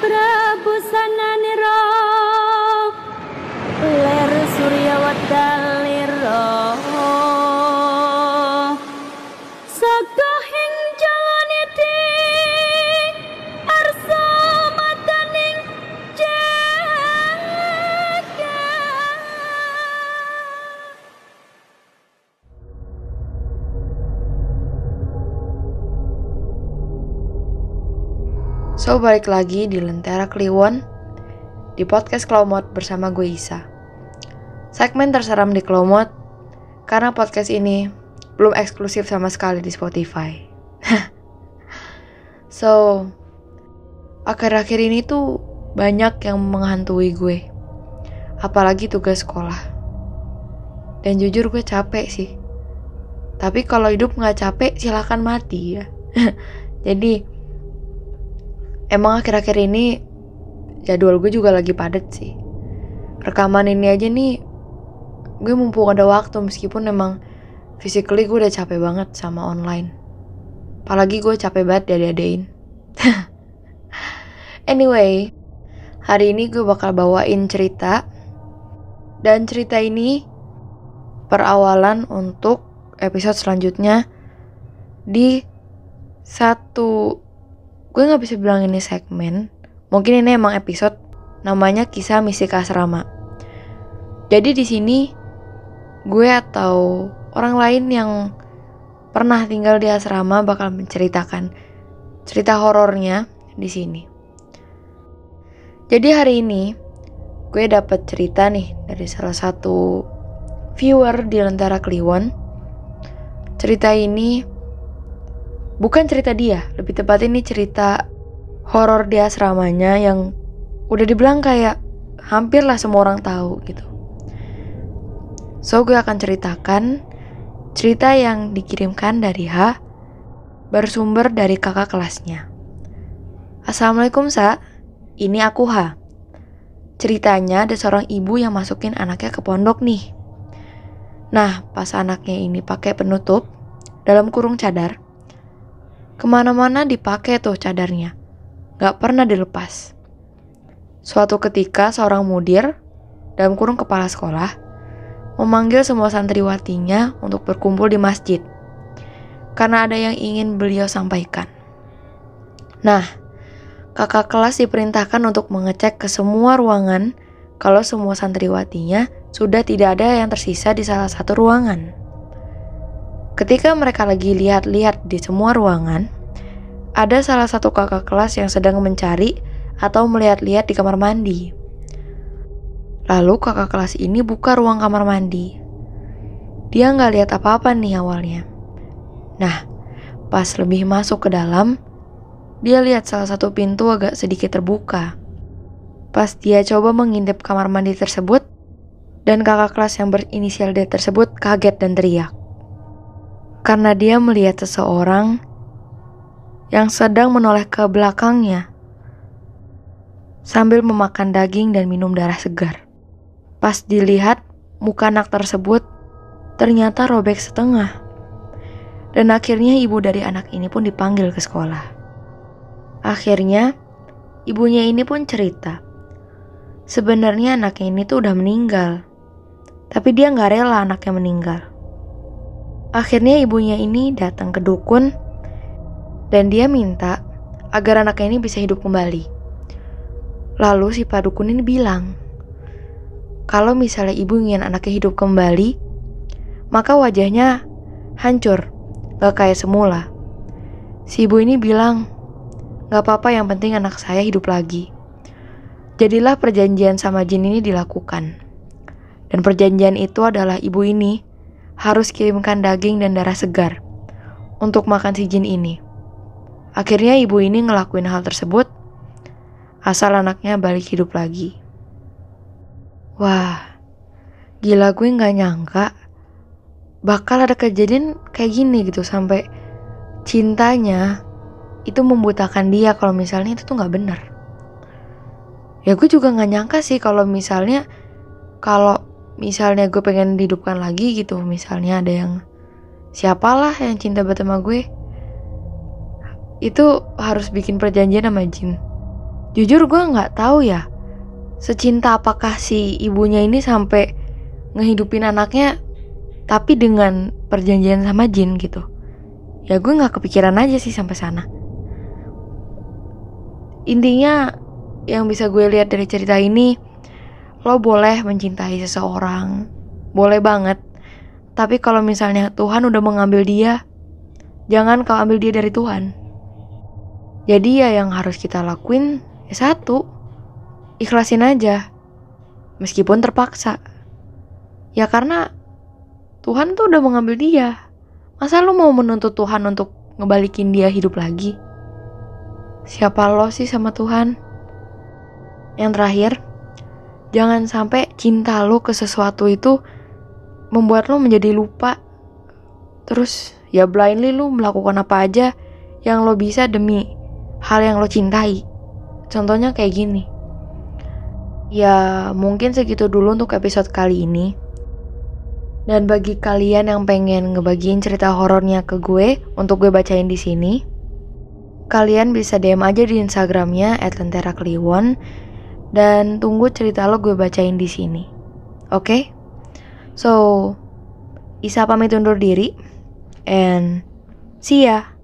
Prabu Sana So, balik lagi di Lentera Kliwon di podcast Klomot bersama gue Isa. Segmen terseram di Klomot karena podcast ini belum eksklusif sama sekali di Spotify. so, akhir-akhir ini tuh banyak yang menghantui gue. Apalagi tugas sekolah. Dan jujur gue capek sih. Tapi kalau hidup nggak capek silahkan mati ya. Jadi emang akhir-akhir ini jadwal gue juga lagi padat sih. Rekaman ini aja nih gue mumpung ada waktu meskipun emang physically gue udah capek banget sama online. Apalagi gue capek banget diadain. anyway, hari ini gue bakal bawain cerita dan cerita ini perawalan untuk episode selanjutnya di satu gue nggak bisa bilang ini segmen. Mungkin ini emang episode namanya kisah misi asrama. Jadi di sini gue atau orang lain yang pernah tinggal di asrama bakal menceritakan cerita horornya di sini. Jadi hari ini gue dapat cerita nih dari salah satu viewer di Lentera Kliwon. Cerita ini bukan cerita dia, lebih tepat ini cerita horor di asramanya yang udah dibilang kayak hampir lah semua orang tahu gitu. So gue akan ceritakan cerita yang dikirimkan dari H bersumber dari kakak kelasnya. Assalamualaikum Sa, ini aku H. Ceritanya ada seorang ibu yang masukin anaknya ke pondok nih. Nah, pas anaknya ini pakai penutup dalam kurung cadar, Ke mana-mana dipakai tuh cadarnya. Gak pernah dilepas. Suatu ketika seorang mudir, dalam kurung kepala sekolah, memanggil semua santriwatinya untuk berkumpul di masjid. Karena ada yang ingin beliau sampaikan. Nah, kakak kelas diperintahkan untuk mengecek ke semua ruangan kalau semua santriwatinya sudah tidak ada yang tersisa di salah satu ruangan. Ketika mereka lagi lihat-lihat di semua ruangan, ada salah satu kakak kelas yang sedang mencari atau melihat-lihat di kamar mandi. Lalu kakak kelas ini buka ruang kamar mandi. Dia nggak lihat apa-apa nih awalnya. Nah, pas lebih masuk ke dalam, dia lihat salah satu pintu agak sedikit terbuka. Pas dia coba mengintip kamar mandi tersebut, dan kakak kelas yang berinisial D tersebut kaget dan teriak karena dia melihat seseorang yang sedang menoleh ke belakangnya sambil memakan daging dan minum darah segar. Pas dilihat, muka anak tersebut ternyata robek setengah. Dan akhirnya ibu dari anak ini pun dipanggil ke sekolah. Akhirnya, ibunya ini pun cerita. Sebenarnya anaknya ini tuh udah meninggal. Tapi dia nggak rela anaknya meninggal. Akhirnya ibunya ini datang ke dukun dan dia minta agar anaknya ini bisa hidup kembali. Lalu si Pak Dukun ini bilang, kalau misalnya ibu ingin anaknya hidup kembali, maka wajahnya hancur, gak kayak semula. Si ibu ini bilang, gak apa-apa yang penting anak saya hidup lagi. Jadilah perjanjian sama jin ini dilakukan. Dan perjanjian itu adalah ibu ini harus kirimkan daging dan darah segar untuk makan si jin ini. Akhirnya ibu ini ngelakuin hal tersebut asal anaknya balik hidup lagi. Wah, gila gue nggak nyangka bakal ada kejadian kayak gini gitu sampai cintanya itu membutakan dia kalau misalnya itu tuh nggak benar. Ya gue juga nggak nyangka sih kalau misalnya kalau misalnya gue pengen dihidupkan lagi gitu misalnya ada yang siapalah yang cinta banget sama gue itu harus bikin perjanjian sama jin. Jujur gue nggak tahu ya secinta apakah si ibunya ini sampai ngehidupin anaknya tapi dengan perjanjian sama jin gitu. Ya gue nggak kepikiran aja sih sampai sana. Intinya yang bisa gue lihat dari cerita ini lo boleh mencintai seseorang, boleh banget. Tapi kalau misalnya Tuhan udah mengambil dia, jangan kau ambil dia dari Tuhan. Jadi ya yang harus kita lakuin ya satu, ikhlasin aja. Meskipun terpaksa. Ya karena Tuhan tuh udah mengambil dia. Masa lu mau menuntut Tuhan untuk ngebalikin dia hidup lagi? Siapa lo sih sama Tuhan? Yang terakhir, jangan sampai cinta lo ke sesuatu itu membuat lo menjadi lupa. Terus ya blindly lo melakukan apa aja yang lo bisa demi hal yang lo cintai. Contohnya kayak gini. Ya, mungkin segitu dulu untuk episode kali ini. Dan bagi kalian yang pengen ngebagiin cerita horornya ke gue untuk gue bacain di sini, kalian bisa DM aja di Instagramnya @lentera_kliwon dan tunggu cerita lo gue bacain di sini. Oke? Okay? So, Isa pamit undur diri and see ya.